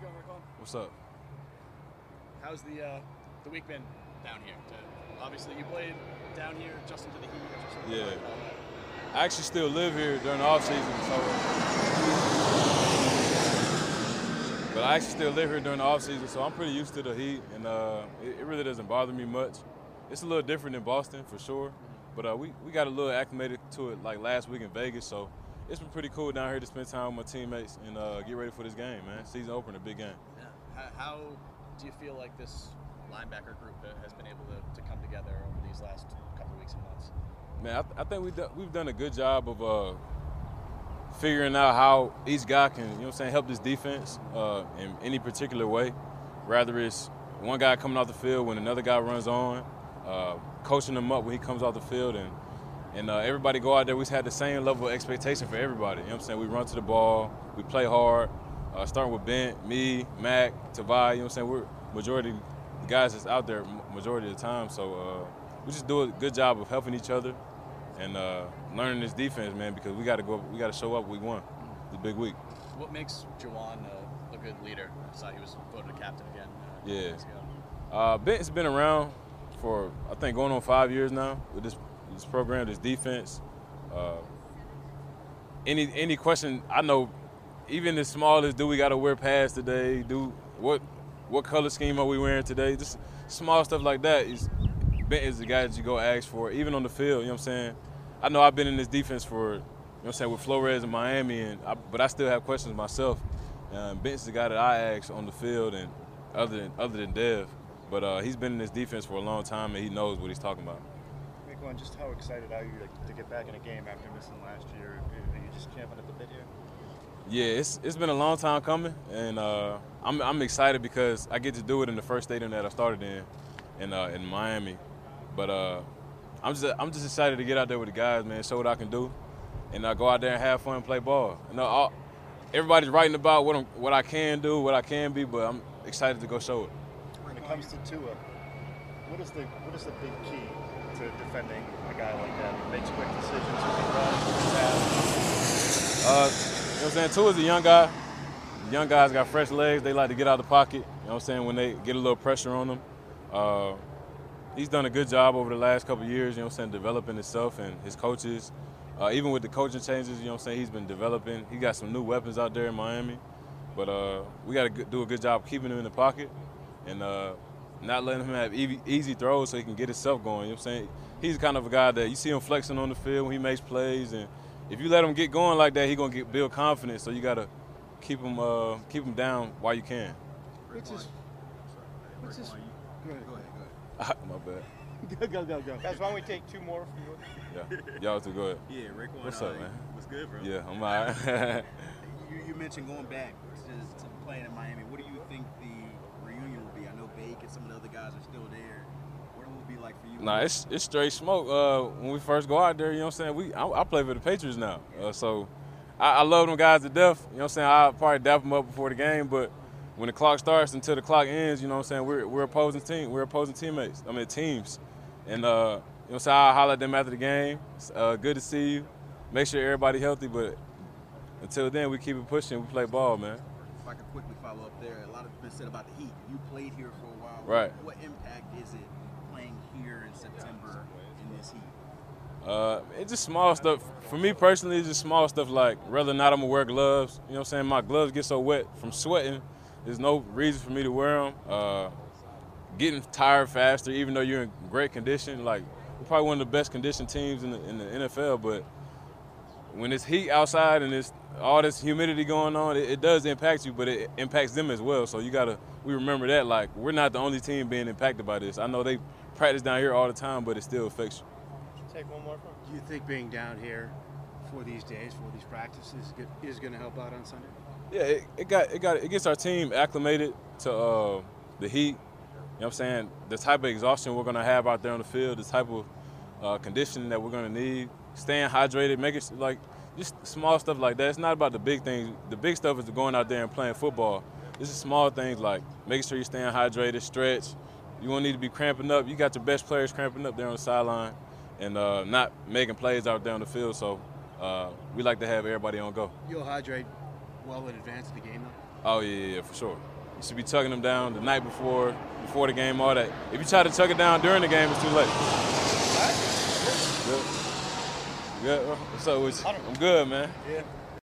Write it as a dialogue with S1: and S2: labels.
S1: What's going?
S2: What's up?
S1: How's the uh, the week been down here? To, obviously, you played down here just into the heat. Into
S2: Yeah.
S1: rain and all that.
S2: I actually still live here during the off season, so. But I actually still live here during the off season, so I'm pretty used to the heat, and uh, it, it really doesn't bother me much. It's a little different in Boston for sure, but uh, we we got a little acclimated to it like last week in Vegas, so it's been pretty cool down here to spend time with my teammates and uh, get ready for this game, man. Season opener, a big game.
S1: Yeah. How, how do you feel like this linebacker group has been able to, to come together over these last couple weeks and months?
S2: Man, I, th- I think we've done, we've done a good job of uh, figuring out how each guy can, you know what I'm saying, help this defense uh, in any particular way. Rather it's one guy coming off the field when another guy runs on, uh, coaching them up when he comes off the field, and and uh, everybody go out there. We had the same level of expectation for everybody. You know what I'm saying? We run to the ball, we play hard. Uh, starting with Bent, me, Mac, Tavai. You know what I'm saying? We're majority the guys that's out there majority of the time. So uh, we just do a good job of helping each other and uh, learning this defense, man. Because we got to go, we got to show up. Week one, the big week.
S1: What makes Ja'Whaun a, a good leader? I saw he was voted a captain again. Uh,
S2: Yeah. Uh, Benton's been around for I think going on five years now with this this program, this defense. Uh, any any question I know, even as small as do we got to wear pads today? Do what what color scheme are we wearing today? Just small stuff like that is is the guy that you go ask for, even on the field. You know what I'm saying? I know I've been in this defense for you know what I'm saying with Flores in Miami, and I, but I still have questions myself. Um, the guy that I ask on the field, and other than other than Dev, but uh, he's been in this defense for a long time, and he knows what he's talking about.
S3: Raekwon, just how excited are you to, to get back in a game after missing last year? Are you just champing at the bit here?
S2: Yeah, it's it's been a long time coming, and uh, I'm I'm excited because I get to do it in the first stadium that I started in, in uh, in Miami. But uh, I'm just I'm just excited to get out there with the guys, man, show what I can do, and uh, go out there and have fun and play ball. You know, all, everybody's writing about what I'm, what I can do, what I can be, but I'm excited to go show it.
S3: When it comes to Tua, what is the what is the big key to defending a guy like that? Makes quick decisions.
S2: Uh, you know what I'm saying? Tua is a young guy. Young guys got fresh legs. They like to get out of the pocket. You know what I'm saying? When they get a little pressure on them. Uh, he's done a good job over the last couple years, you know what I'm saying, developing himself and his coaches. Uh, even with the coaching changes, you know what I'm saying, he's been developing. He got some new weapons out there in Miami. But uh, we got to do a good job keeping him in the pocket and uh, not letting him have easy, easy throws so he can get himself going. You know what I'm saying? He's kind of a guy that you see him flexing on the field when he makes plays. And if you let him get going like that, he's going to get build confidence. So you got to keep him, uh, keep him down while you can.
S3: What's his? What's his? Go ahead.
S4: Go ahead, go ahead.
S2: My bad.
S3: Go go go go. Guys, why we take two more from you?
S2: Yeah. Y'all two, go ahead.
S4: Yeah, Raekwon.
S2: What's up,
S4: uh,
S2: man?
S4: What's good, bro?
S2: Yeah, I'm all right.
S4: You, you mentioned going back to, to playing in Miami. What do you think the reunion will be? I know Bake and some of the other guys are still there. What it be like for you?
S2: Nah, it's it's straight smoke. Uh, when we first go out there, you know what I'm saying? We I, I play for the Patriots now, uh, so I, I love them guys to death. You know what I'm saying? I probably dap them up before the game, but when the clock starts until the clock ends, you know what I'm saying? We're we're opposing team, we're opposing teammates. I mean teams, and uh, you know what I'm saying? I holler at them after the game. Uh, good to see you. Make sure everybody healthy, but until then, we keep it pushing. We play ball, man.
S4: I could quickly follow up there, a lot has been said about the Heat. You played here for a while.
S2: Right.
S4: What impact is it playing here in September in this Heat?
S2: Uh, it's just small stuff. For me personally, it's just small stuff like whether or not I'm gonna wear gloves. You know what I'm saying? My gloves get so wet from sweating. There's no reason for me to wear them. Uh, getting tired faster, even though you're in great condition. Like we're probably one of the best conditioned teams in the, in the NFL, but when it's heat outside and it's all this humidity going on, it, it does impact you, but it impacts them as well. So you gotta we remember that like we're not the only team being impacted by this. I know they practice down here all the time, but it still affects you.
S3: Take one more from.
S5: Do you think being down here for these days, for these practices, is going to help out on Sunday?
S2: Yeah, it, it got it got it gets our team acclimated to uh, the heat. You know what I'm saying? The type of exhaustion we're gonna have out there on the field, the type of uh, conditioning that we're gonna need, staying hydrated, making like just small stuff like that. It's not about the big things. The big stuff is going out there and playing football. This is small things like making sure you're staying hydrated, stretch. You won't need to be cramping up. You got your best players cramping up there on the sideline, and uh, not making plays out there on the field. So uh, we like to have everybody on go.
S5: You'll hydrate well in advance of the game, though?
S2: Oh yeah, yeah, yeah, for sure. You should be tugging them down the night before, before the game, all that. If you try to tug it down during the game, it's too late. Good. Good. What's up with you? I'm good, man.
S3: Yeah.